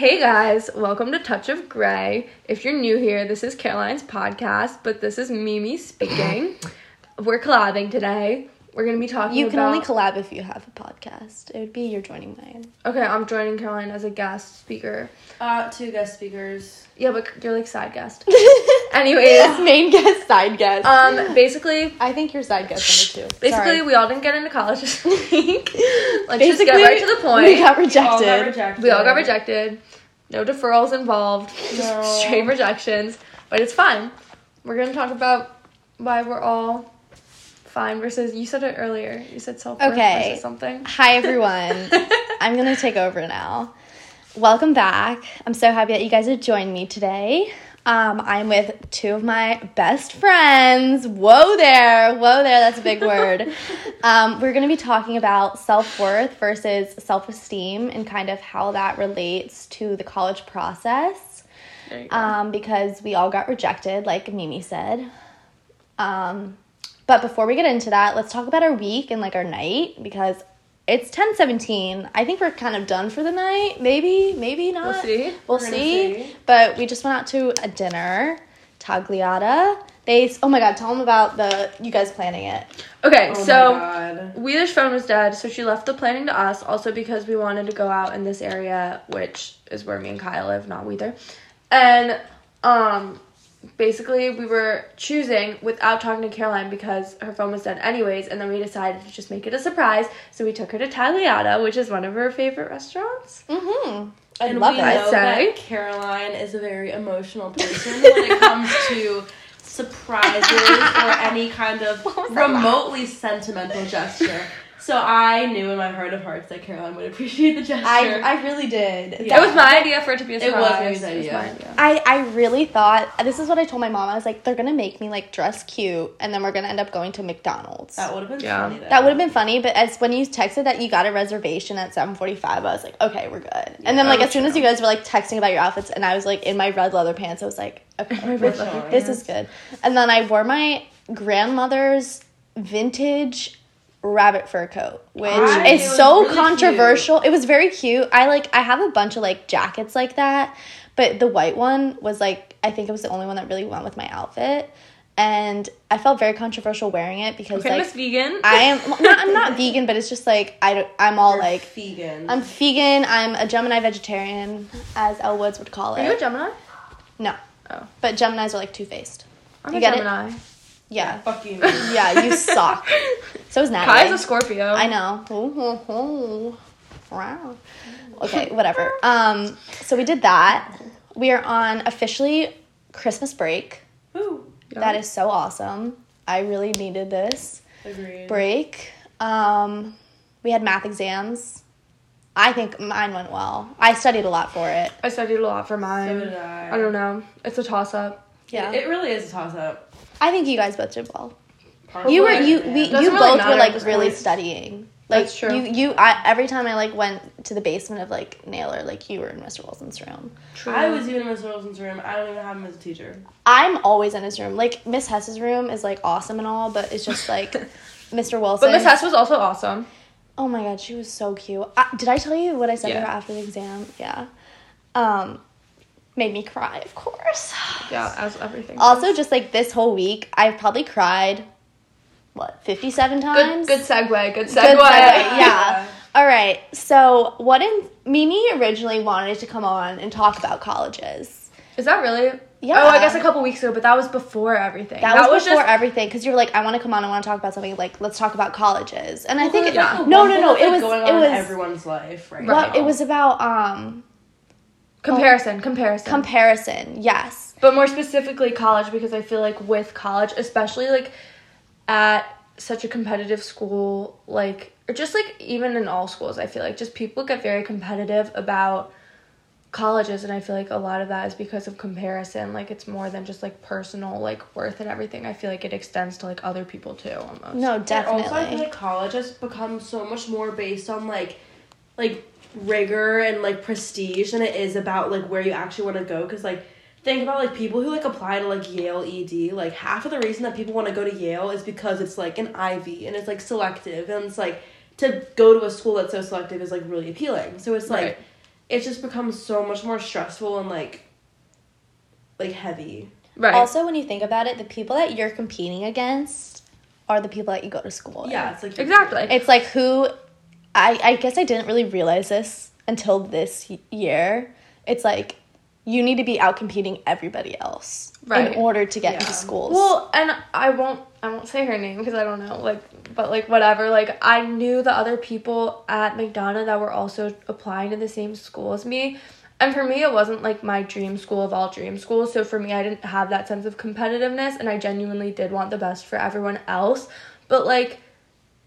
Hey guys, welcome to Touch of Grey. If you're new here, this is Caroline's podcast, but this is Mimi speaking. We're collabing today. We're gonna be talking. You can about- only collab if you have a podcast. It would be you're joining mine. Okay, I'm joining Caroline as a guest speaker. Uh, two guest speakers. Yeah, but you're like side guest. Anyways, Main guest, side guest. um, basically, I think you're side guest number two. basically, Sorry. we all didn't get into college this week. Let's just Basically, get right to the point. We got All rejected. got rejected. We all got rejected. No deferrals involved. Just No. straight rejections. But it's fine. We're gonna talk about why we're all fine versus you said it earlier. You said self worth Okay. versus something. Hi everyone. I'm gonna take over now. Welcome back. I'm so happy that you guys have joined me today. Um, I'm with two of my best friends. Whoa there, whoa there. That's a big word. Um, we're gonna be talking about self worth versus self esteem and kind of how that relates to the college process. There you go. um, because we all got rejected, like Mimi said. Um, but before we get into that, let's talk about our week and like our night because it's ten seventeen. I think we're kind of done for the night. Maybe, maybe not. We'll see. We'll see. see. But we just went out to a dinner, Tagliata. They. Oh my god! Tell them about the you guys planning it. Okay, Oh so my. Wheeler's phone was dead, so she left the planning to us. Also because we wanted to go out in this area, which is where me and Kyle live, not Wheeler. And um, basically we were choosing without talking to Caroline because her phone was dead anyways. And then we decided to just make it a surprise. So we took her to Tagliata, which is one of her favorite restaurants. Mm-hmm. I and love we it. I'd know say. that Caroline is a very emotional person when it comes to surprises or any kind of was that remotely sentimental gesture. So I knew in my heart of hearts that Caroline would appreciate the gesture. I, I really did. Yeah. It was my idea for it to be a It was surprise. Mimi's idea. my idea. I, I really thought this is what I told my mom. I was like, they're gonna make me like dress cute, and then we're gonna end up going to McDonald's. that would have been Yeah. funny. Though. That would have been funny, but as when you texted that you got a reservation at seven forty five, I was like, okay, we're good. and then like as soon as you guys were like texting about your outfits, and I was like in my red leather pants, I was like, okay, this, red leather this is good. And then I wore my grandmother's vintage rabbit fur coat, which I- is so really controversial. It was very cute. I like I have a bunch of like jackets like that, but the white one was like I think it was the only one that really went with my outfit. And I felt very controversial wearing it because Okay, like Miss Vegan. I am well, not, I'm not vegan, but it's just like I don't, I'm all You're like vegan. I'm vegan. I'm a Gemini vegetarian, as Elle Woods would call it. Are you a. Gemini? No, Oh. but Geminis are like two faced. I'm You a get it? Gemini. Yeah, Fuck you. yeah, you suck. So is Natalie. Kai's Natalie. a Scorpio. I know. Ooh, ooh, ooh. Wow. Okay, whatever. Um, so we did that. We are on officially Christmas break. Ooh, That is so awesome. I really needed this. agreed. break. Um, we had math exams. I think mine went well. I studied a lot for it. I studied a lot for mine. So did I. I don't know. It's a toss up. Yeah, It, it really is a toss up. I think you guys both did well. You were you we Doesn't you really both were at like really point. studying. Like That's true. you you I every time I like went to the basement of like Naylor, like you were in Mr. Wilson's room. True. I was even in Miss Wilson's room. I don't even have him as a teacher. I'm always in his room. Like Miss Hess's room is like awesome and all, but it's just like Mr. Wilson. But Miss Hess was also awesome. Oh my god, she was so cute. I, did I tell you what I said to Yeah. her after the exam? Yeah. Um, made me cry, of course. Yeah, as everything. Also, just like this whole week, I've probably cried, what, 57 times? good segue. Good segue. Good segue, yeah. All right, so what in Mimi originally wanted to come on and talk about colleges. Is that really? Yeah. Oh, I guess a couple weeks ago, but that was before everything. That, was, before just. everything because you were like, I want to come on, I want to talk about something. Like, let's talk about colleges. And I think It's it, like no, no, no. It was going it was in everyone's life right well, now. it was about um comparison, comparison. comparison. Yes. but more specifically, college, because I feel like with college, especially like at such a competitive school, like, or just like even in all schools, I feel like just people get very competitive about colleges and i feel like a lot of that is because of comparison like it's more than just like personal like worth and everything i feel like it extends to like other people too almost No, And definitely. Also, I feel like college has become so much more based on like, like rigor and like prestige than it is about like where you actually want to go. Because like, think about like people who like apply to like Yale ED. Like half of the reason that people want to go to Yale is because it's like an Ivy and it's like selective and it's like to go to a school that's so selective is like really appealing. So it's like. Right. it's just become so much more stressful and like like heavy. Right. Also, when you think about it, the people that you're competing against are the people that you go to school with. Yeah, it's like exactly. It's like who I I guess I didn't really realize this until this year. It's like you need to be out competing everybody else Right. in order to get into Yeah. schools. Well, and I won't I won't say her name because I don't know like but like whatever like I knew the other people at McDonough that were also applying to the same school as me. And for me it wasn't like my dream school of all dream schools. So for me I didn't have that sense of competitiveness and I genuinely did want the best for everyone else. But like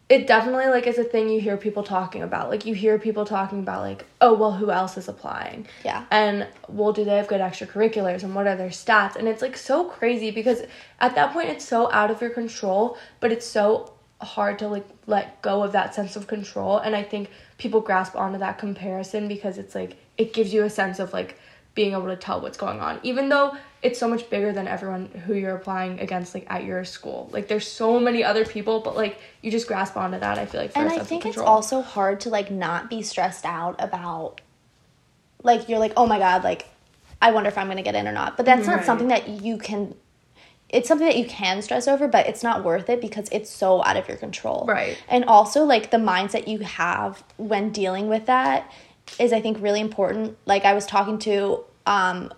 it definitely like is a thing you hear people talking about. Like you hear people talking about like, oh well who else is applying? yeah. and well do they have good extracurriculars and what are their stats and it's like so crazy because at that point it's so out of your control but it's so hard to like let go of that sense of control and i think people grasp onto that comparison because it's like it gives you a sense of like being able to tell what's going on even though it's so much bigger than everyone who you're applying against like at your school like there's so many other people but like you just grasp onto that i feel like for and I think it's also hard to like not be stressed out about like you're like, "Oh my god, like I wonder if I'm going to get in or not." But that's not something that you can it's something that you can stress over, but it's not worth it because it's so out of your control. Right. And also like the mindset you have when dealing with that is I think really important. Like I was talking to um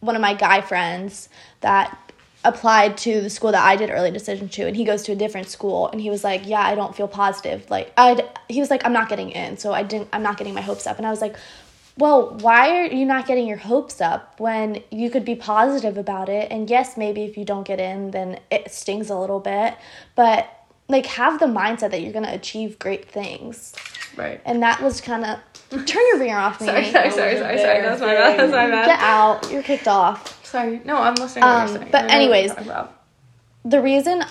one of my guy friends that applied to the school that I did early decision to and he goes to a different school and he was like, "Yeah, I don't feel positive." Like I he was like, "I'm not getting in." So I didn't I'm not getting my hopes up. And I was like, "Well, why are you not getting your hopes up when you could be positive about it? And yes, maybe if you don't get in, then it stings a little bit, but like have the mindset that you're going to achieve great things." right And that was kind of turn your ringer off me. sorry sorry sorry sorry sorry that's my bad that's my bad Get out. You're kicked off. Sorry. No, I'm listening Um, but I know what you're anyways, the reason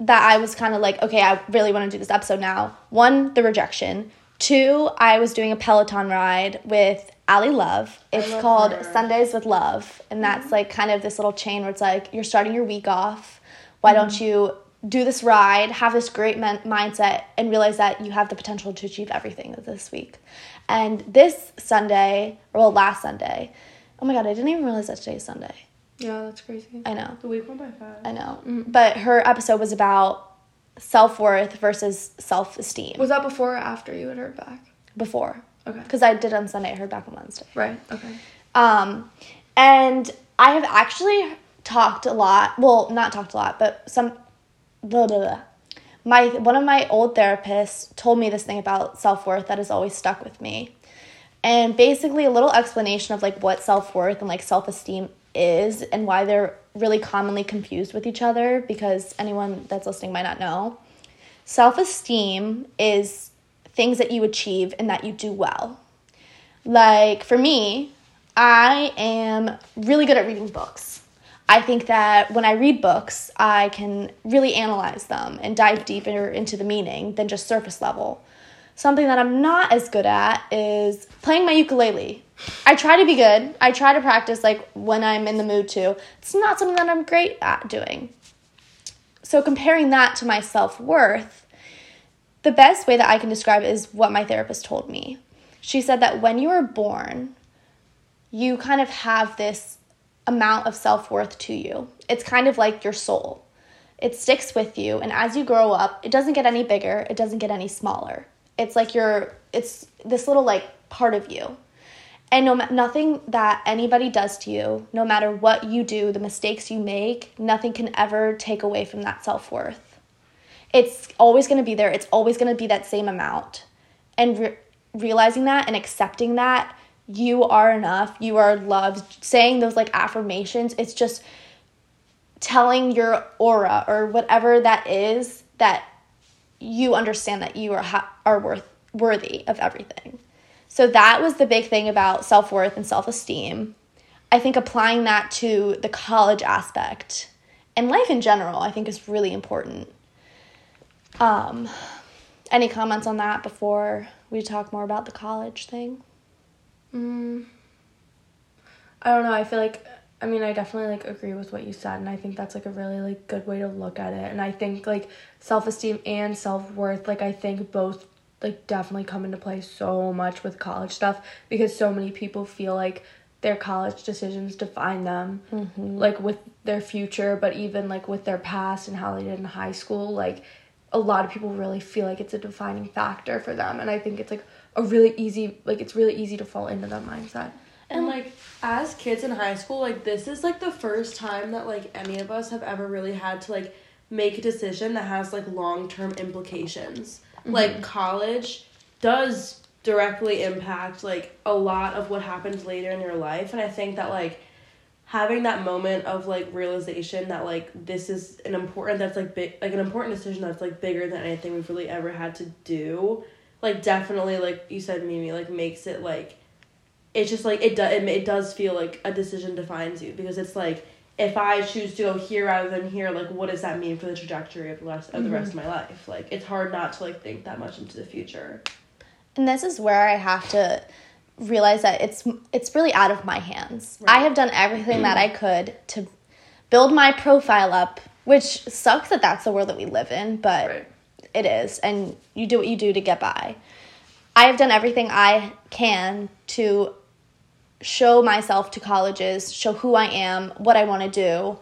that I was kind of like, okay, I really want to do this episode now. One, the rejection. Two, I was doing a Peloton ride with Ally Love. It's love called her. Sundays with Love. And that's like kind of this little chain where it's like, you're starting your week off. Why don't you do this ride, have this great men- mindset, and realize that you have the potential to achieve everything this week? And this Sunday, or well, last Sunday, oh my God, I didn't even realize that today is Sunday. Yeah, that's crazy. I know. The week went by fast. I know. But her episode was about self worth versus self esteem Was that before or after you had heard back? before. Okay. Because I did on Sunday, I heard back on Wednesday. Right. Okay. Um, and I have actually talked a lot. Well, not talked a lot, but some. Blah, blah, blah. My one of my old therapists told me this thing about self worth that has always stuck with me, and basically a little explanation of like what self worth and like self esteem is and why they're really commonly confused with each other because anyone that's listening might not know. Self esteem is things that you achieve and that you do well. Like for me, I am really good at reading books. I think that when I read books, I can really analyze them and dive deeper into the meaning than just surface level. Something that I'm not as good at is playing my ukulele. I try to be good. I try to practice like when I'm in the mood to. It's not something that I'm great at doing. So comparing that to my self-worth, the best way that I can describe is what my therapist told me. She said that when you are born, you kind of have this amount of self worth to you. It's kind of like your soul. It sticks with you, and as you grow up, it doesn't get any bigger, it doesn't get any smaller. It's like your, it's this little like part of you. And no, nothing that anybody does to you, no matter what you do, the mistakes you make, nothing can ever take away from that self worth it's always going to be there. It's always going to be that same amount. And re- realizing that and accepting that you are enough, you are loved, saying those like affirmations, it's just telling your aura or whatever that is that you understand that you are ha- are worth worthy of everything. So that was the big thing about self-worth and self-esteem. I think applying that to the college aspect and life in general, I think is really important. Um, any comments on that before we talk more about the college thing? Mm, I don't know. I feel like I mean I definitely like agree with what you said, and I think that's like a really like good way to look at it. And I think like self esteem and self worth, like I think both like definitely come into play so much with college stuff because so many people feel like their college decisions define them like with their future but even like with their past and how they did in high school like a lot of people really feel like it's a defining factor for them and i think it's like a really easy like it's really easy to fall into that mindset. And like as kids in high school, like this is like the first time that like any of us have ever really had to like make a decision that has like long term implications. Mm-hmm. Like college does directly impact like a lot of what happens later in your life. And I think that like having that moment of like realization that like this is an important that's like big like an important decision that's like bigger than anything we've really ever had to do like definitely like you said Mimi like makes it like it's just like it does it, it does feel like a decision defines you because it's like if I choose to go here rather than here like what does that mean for the trajectory of the rest of the rest of mm-hmm. my life? Like it's hard not to like think that much into the future. And this is where I have to realize that it's it's really out of my hands. I have done everything that I mm-hmm. could to build my profile up, which sucks that that's the world that we live in, but Right. It is and you do what you do to get by. I have done everything I can to show myself to colleges, show who I am, what I want to do,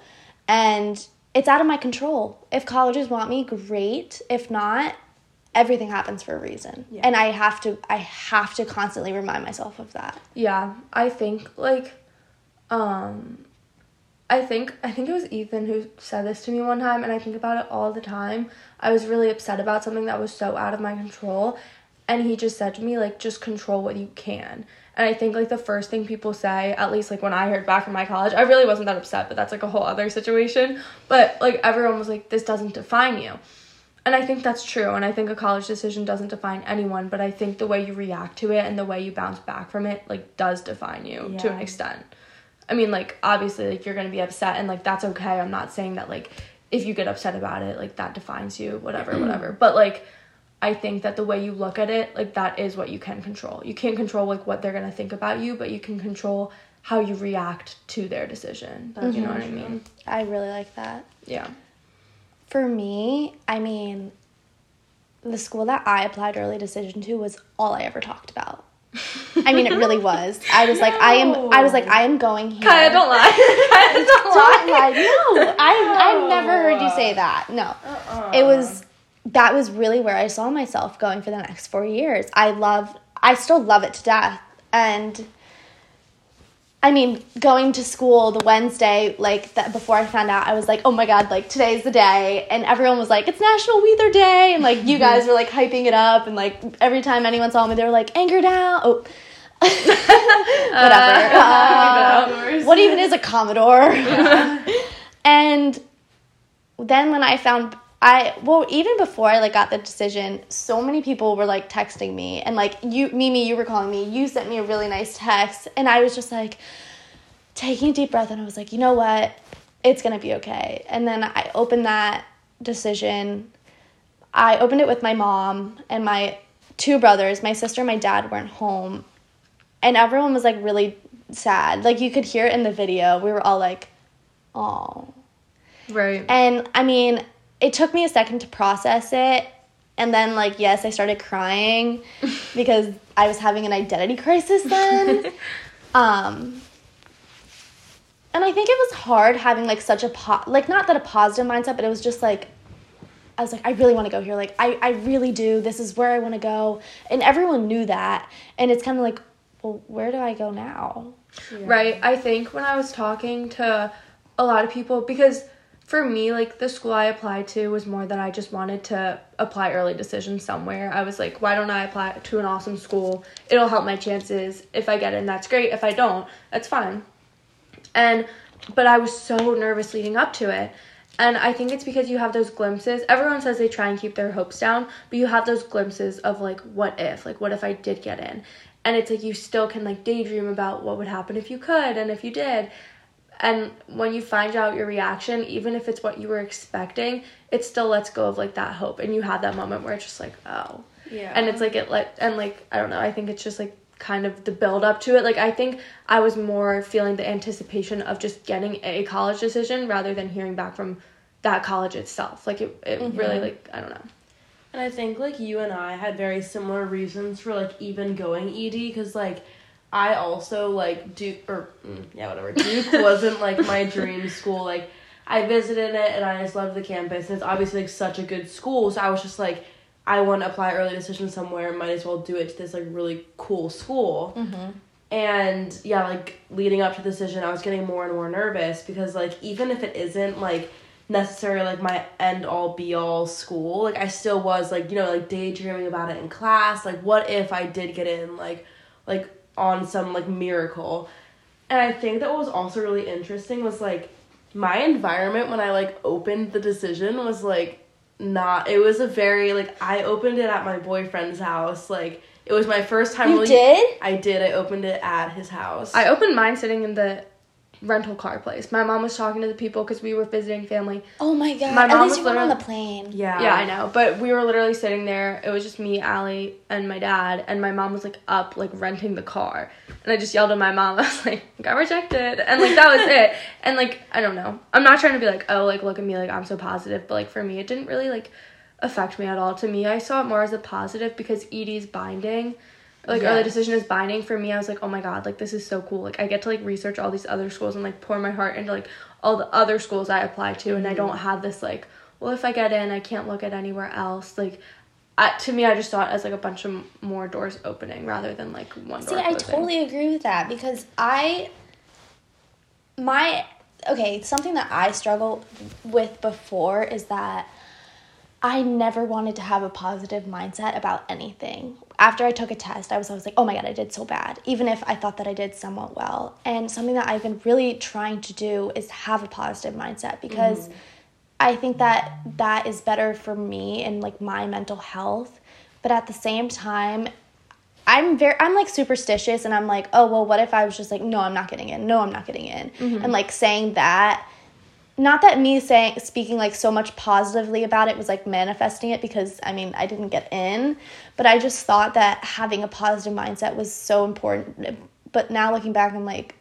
and it's out of my control. If colleges want me, great. If not, everything happens for a reason. Yeah. And I have to I have to constantly remind myself of that. Yeah, I think like um I think I think it was Ethan who said this to me one time and I think about it all the time. I was really upset about something that was so out of my control and he just said to me like just control what you can. And I think like the first thing people say, at least like when I heard back from my college, I really wasn't that upset, but that's like a whole other situation. But like everyone was like this doesn't define you. And I think that's true. And I think a college decision doesn't define anyone, but I think the way you react to it and the way you bounce back from it, like, does define you to an extent. I mean, like, obviously, like, you're gonna be upset, and like, that's okay. I'm not saying that, like, if you get upset about it, like, that defines you, whatever, whatever. But, like, I think that the way you look at it, like, that is what you can control. You can't control, like, what they're gonna think about you, but you can control how you react to their decision. That's you know for what I mean? I really like that. Yeah. For me, I mean, the school that I applied early decision to was all I ever talked about. I mean, it really was. I was like, I am. I was like, I am going here. Kaya, don't lie. Kaya, don't Don't lie. lie. No, I I've never heard you say that. No, Uh-uh. it was that was really where I saw myself going for the next four years. I love. I still love it to death, and I mean, going to school the Wednesday, like that before I found out, I was like, oh my god, like today's the day, and everyone was like, it's National Weather Day, and like you guys were like hyping it up, and like every time anyone saw me, they were like, Anchor Down. Oh. Whatever. Uh, what even is a Commodore? and then when I found I well even before I like got the decision, so many people were like texting me and like you Mimi, you were calling me, you sent me a really nice text, and I was just like taking a deep breath and I was like, you know what? It's gonna be okay. And then I opened that decision. I opened it with my mom and my two brothers. My sister and my dad weren't home. And everyone was like really sad. Like you could hear it in the video. We were all like, oh. Right. And I mean, it took me a second to process it. And then, like, yes, I started crying because I was having an identity crisis then. um, and I think it was hard having like such a po- like not that a positive mindset, but it was just like I was like, I really want to go here. Like, I, I really do. This is where I want to go. And everyone knew that. And it's kind of like, well, where do I go now? Right. I think when I was talking to a lot of people, because for me, like the school I applied to was more that I just wanted to apply early decision somewhere. I was like, why don't I apply to an awesome school? It'll help my chances. If I get in, that's great. If I don't, that's fine. And, but I was so nervous leading up to it. And I think it's because you have those glimpses. Everyone says they try and keep their hopes down, but you have those glimpses of like, what if? Like, what if I did get in? And it's like you still can like daydream about what would happen if you could and if you did. And when you find out your reaction, even if it's what you were expecting, it still lets go of like that hope. And you have that moment where it's just like, oh. Yeah. And it's like, it let, and like, I don't know, I think it's just like kind of the build up to it. Like, I think I was more feeling the anticipation of just getting a college decision rather than hearing back from that college itself. Like, it, it mm-hmm. really, like, I don't know. And I think like you and I had very similar reasons for like even going ED because like I also like Duke or mm, yeah whatever. Duke wasn't like my dream school. Like I visited it and I just loved the campus. And it's obviously like such a good school so I was just like I want to apply early decision somewhere. Might as well do it to this like really cool school. And yeah like leading up to the decision I was getting more and more nervous because like even if it isn't like necessarily like my end all be all school like I still was like you know like daydreaming about it in class. Like what if I did get in like like on some like miracle and I think that what was also really interesting was like my environment when I like opened the decision was like not it was a very like I opened it at my boyfriend's house like it was my first time You really did? I did I opened it at his house I opened mine sitting in the rental car place. My mom was talking to the people because we were visiting family. Oh my god! My At mom least was you went on the plane. yeah Yeah, I know. But we were literally sitting there. It was just me, Allie, and my dad. And my mom was like up, like renting the car. And I just yelled at my mom. I was like, got rejected. And like, that was it. And like, I don't know. I'm not trying to be like, oh, like, look at me, like, I'm so positive. But like, for me, it didn't really like affect me at all. To me, I saw it more as a positive because ED's binding. Like early Yes. decision is binding for me. I was like, oh my god, like this is so cool. Like I get to like research all these other schools and like pour my heart into like all the other schools I apply to, and I mm-hmm. don't have this like, well, if I get in, I can't look at anywhere else. Like, I, to me, I just saw it as like a bunch of more doors opening rather than like one See. I totally agree with that because I, my, okay, something that I struggled with before is that I never wanted to have a positive mindset about anything. After I took a test, I was always like, oh my God, I did so bad, even if I thought that I did somewhat well. And something that I've been really trying to do is have a positive mindset because mm-hmm. I think that that is better for me and like my mental health. But at the same time, I'm very I'm like superstitious and I'm like, oh well what if I was just like, no, I'm not getting in, no, I'm not getting in. Mm-hmm. And like saying that not that me saying speaking like so much positively about it was like manifesting it because I mean I didn't get in, but I just thought that having a positive mindset was so important. But now looking back, I'm like,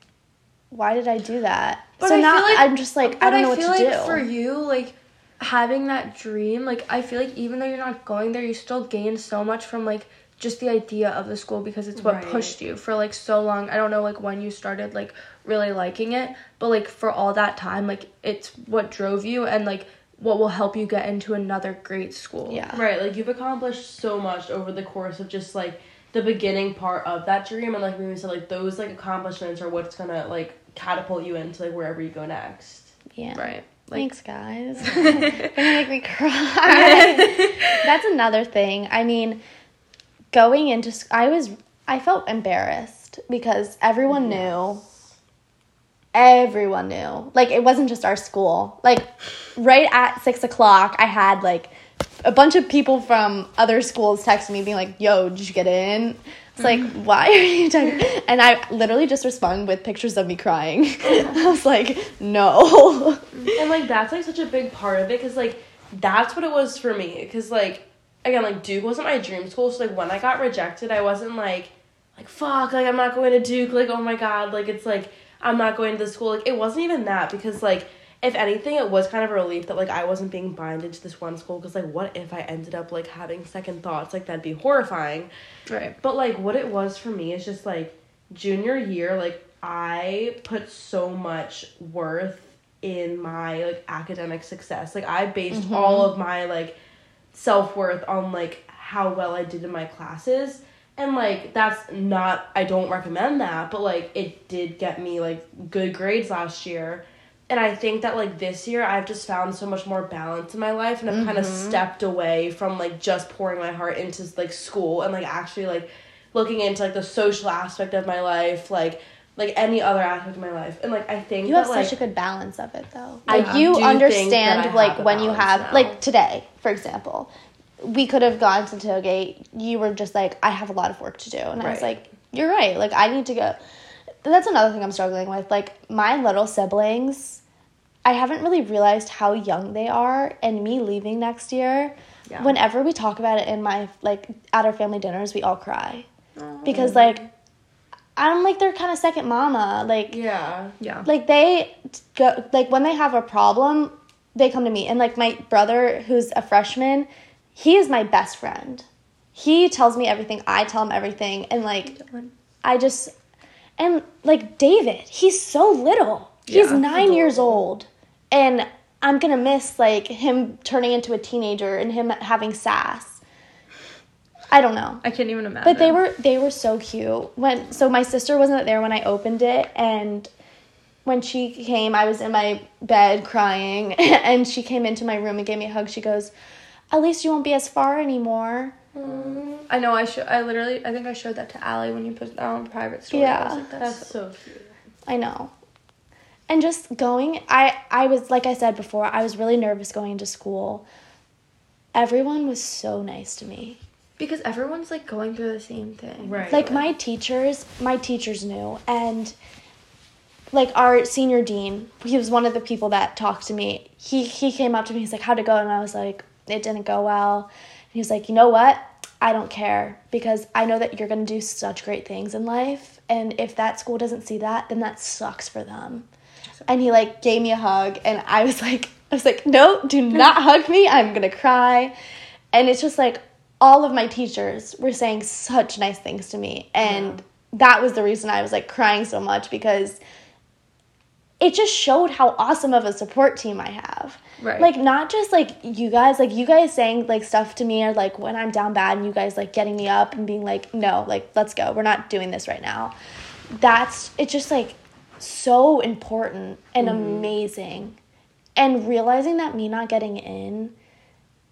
why did I do that? But so I now like- I'm just like I don't know what feel to like do. for you, like having that dream, like I feel like even though you're not going there, you still gain so much from like just the idea of the school because it's what Right. pushed you for like so long. I don't know like when you started like really liking it, but like for all that time, like it's what drove you and like what will help you get into another great school. yeah. Right, like you've accomplished so much over the course of just like the beginning part of that dream, and like we said, like those like accomplishments are what's gonna like catapult you into like wherever you go next. Yeah. Right. Like Thanks, guys. You're gonna make me cry. That's another thing. I mean, going into I was I felt embarrassed because everyone knew. Everyone knew. Like it wasn't just our school. Like right at six o'clock, I had like a bunch of people from other schools texting me being like, "Yo, did you get in?" It's like, why are you texting? And I literally just responded with pictures of me crying. I was like, no. and like that's like such a big part of it because like that's what it was for me because like again like duke wasn't my dream school so like when i got rejected i wasn't like like fuck like i'm not going to duke like oh my god like it's like i'm not going to the school like it wasn't even that because like if anything it was kind of a relief that like i wasn't being binded to this one school because like what if i ended up like having second thoughts like that'd be horrifying right. but like what it was for me is just like junior year, like I put so much worth in my like academic success. Like I based mm-hmm. all of my like self worth on like how well I did in my classes. And like that's not I don't recommend that, but like it did get me like good grades last year. And I think that like this year I've just found so much more balance in my life and I've kind of mm-hmm. stepped away from like just pouring my heart into like school and like actually like looking into like the social aspect of my life, like like any other aspect of my life. And like I think You that, have like, such a good balance of it though. I Like do you I understand like when you have now. like today, for example. We could have gone to tailgate. You were just like, I have a lot of work to do. And I was like, You're right. Like I need to go that's another thing I'm struggling with. Like my little siblings, I haven't really realized how young they are and me leaving next year. Yeah. Whenever we talk about it in my like at our family dinners, we all cry. Oh. Because like I'm like their kind of second mama. Like yeah. Yeah. like they go like when they have a problem they come to me and like my brother who's a freshman he is my best friend. He tells me everything, I tell him everything, and like I just and like David, he's so little. He's Yeah, nine years old, and I'm gonna miss like him turning into a teenager and him having sass. I don't know. I can't even imagine. But they were they were so cute. When so my sister wasn't there when I opened it and when she came, I was in my bed crying and she came into my room and gave me a hug. She goes, "At least you won't be as far anymore." I know. I show. I literally. I think I showed that to Allie when you put that on private story. I was Yeah. like, that's, That's so cute. I know. And just going, I I was like I said before, I was really nervous going into school. Everyone was so nice to me. because everyone's like going through the same thing. Right. like my teachers my teachers knew and like our senior dean he was one of the people that talked to me he he came up to me he's like how'd it go and i was like it didn't go well. And he was like you know what? I don't care because i know that you're going to do such great things in life. And if that school doesn't see that then that sucks for them. And he like gave me a hug. And i was like i was like no do not hug me. I'm going to cry. And it's just like all of my teachers were saying such nice things to me. And that was the reason i was like crying so much because it just showed how awesome of a support team i have Right. like not just like you guys like you guys saying like stuff to me or like when i'm down bad and you guys like getting me up and being like no like let's go we're not doing this right now that's it's just like so important and mm-hmm. amazing and realizing that me not getting in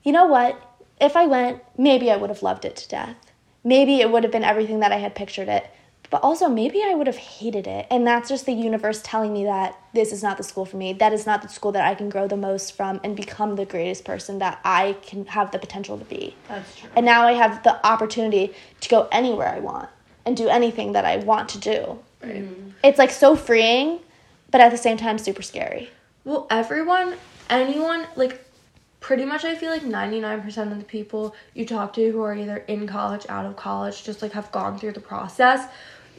you know what? If I went, maybe I would have loved it to death. Maybe it would have been everything that I had pictured it. But also, maybe I would have hated it. And that's just the universe telling me that this is not the school for me. That is not the school that I can grow the most from and become the greatest person that I can have the potential to be. That's true. And now I have the opportunity to go anywhere I want and do anything that I want to do. Right. Mm-hmm. It's like so freeing, but at the same time, super scary. Well, everyone, anyone, like, pretty much I feel like 99% of the people you talk to who are either in college, out of college, just like have gone through the process,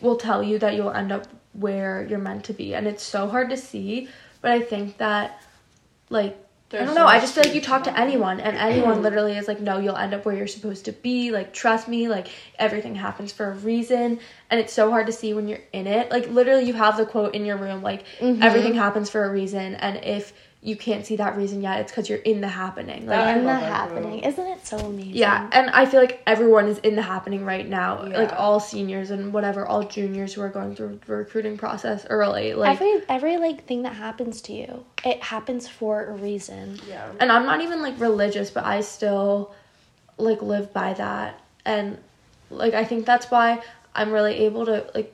will tell you that you'll end up where you're meant to be. And it's so hard to see, but I think that, like, I don't so know. I just feel like you talk to anyone, and anyone literally is like, no, you'll end up where you're supposed to be. Like, trust me, like, everything happens for a reason. And it's so hard to see when you're in it. Like, literally, you have the quote in your room, like, Mm-hmm. everything happens for a reason. And if you can't see that reason yet, it's because you're in the happening. Like, oh, I in the love that happening. Isn't it so amazing? yeah, and I feel like everyone is in the happening right now. Like all seniors and whatever, all juniors who are going through the recruiting process early. Like, every every like thing that happens to you, it happens for a reason. Yeah. and I'm not even like religious, but I still like live by that. And like I think that's why I'm really able to like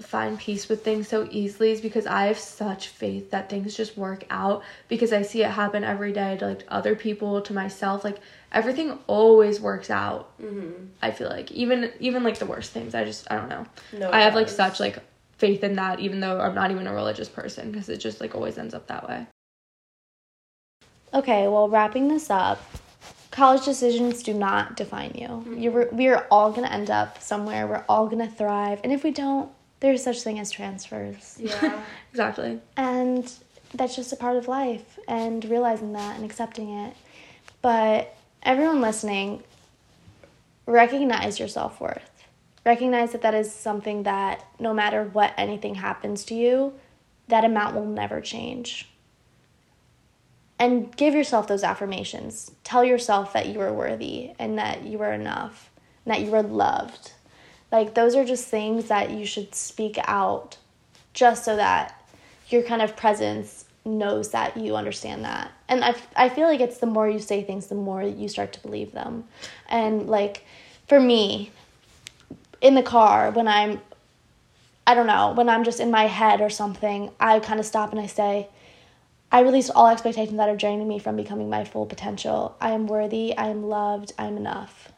find peace with things so easily is because I have such faith that things just work out because I see it happen every day to like other people, to myself. Like everything always works out. Mm-hmm. I feel like even even like the worst things. I just I don't know. No, I have like such like faith in that even though I'm not even a religious person because it just like always ends up that way. Okay, well, wrapping this up, college decisions do not define you. You're we're all gonna end up somewhere. We're all gonna thrive, and if we don't, there's such thing as transfers. Yeah. Exactly. and that's just a part of life and realizing that and accepting it but everyone listening recognize your self-worth recognize that that is something that no matter what anything happens to you that amount will never change and give yourself those affirmations tell yourself that you are worthy and that you are enough and that you are loved like those are just things that you should speak out just so that your kind of presence knows that you understand that. And I, I feel like it's the more you say things, the more you start to believe them. And like for me, in the car, when I'm, I don't know, when I'm just in my head or something, I kind of stop and I say, I release all expectations that are draining me from becoming my full potential. I am worthy, I am loved, I am enough.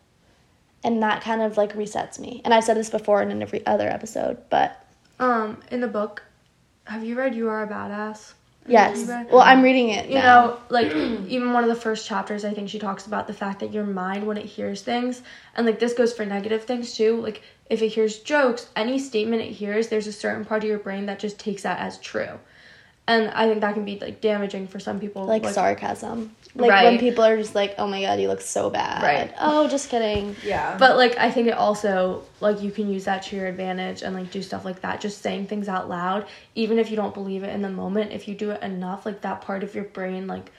And that kind of like resets me. And I've said this before in every other episode, but Um, in the book, have you read You Are a Badass? Yes. Read- Well, I'm reading it. You now. know, like even one of the first chapters, I think she talks about the fact that your mind, when it hears things, and like this goes for negative things too. Like if it hears jokes, any statement it hears, there's a certain part of your brain that just takes that as true. And I think that can be like damaging for some people. Like, sarcasm. Like when people are just like, "Oh my god, you look so bad." Right. Oh, just kidding. Yeah. But like I think it also like you can use that to your advantage and like do stuff like that. Just saying things out loud, even if you don't believe it in the moment, if you do it enough, like that part of your brain like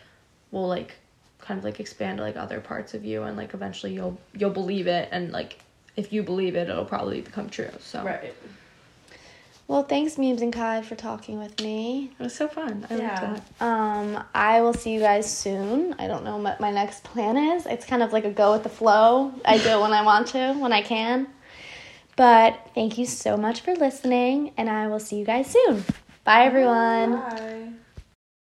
will like kind of like expand to like other parts of you and like eventually you'll you'll believe it and like if you believe it it'll probably become true. So right. Well, thanks, Memes and Kai, for talking with me. it was so fun. I Yeah. liked that. Um, I will see you guys soon. I don't know what my next plan is. It's kind of like a go with the flow. I do it when I want to, when I can. But thank you so much for listening, and I will see you guys soon. Bye, everyone. Bye.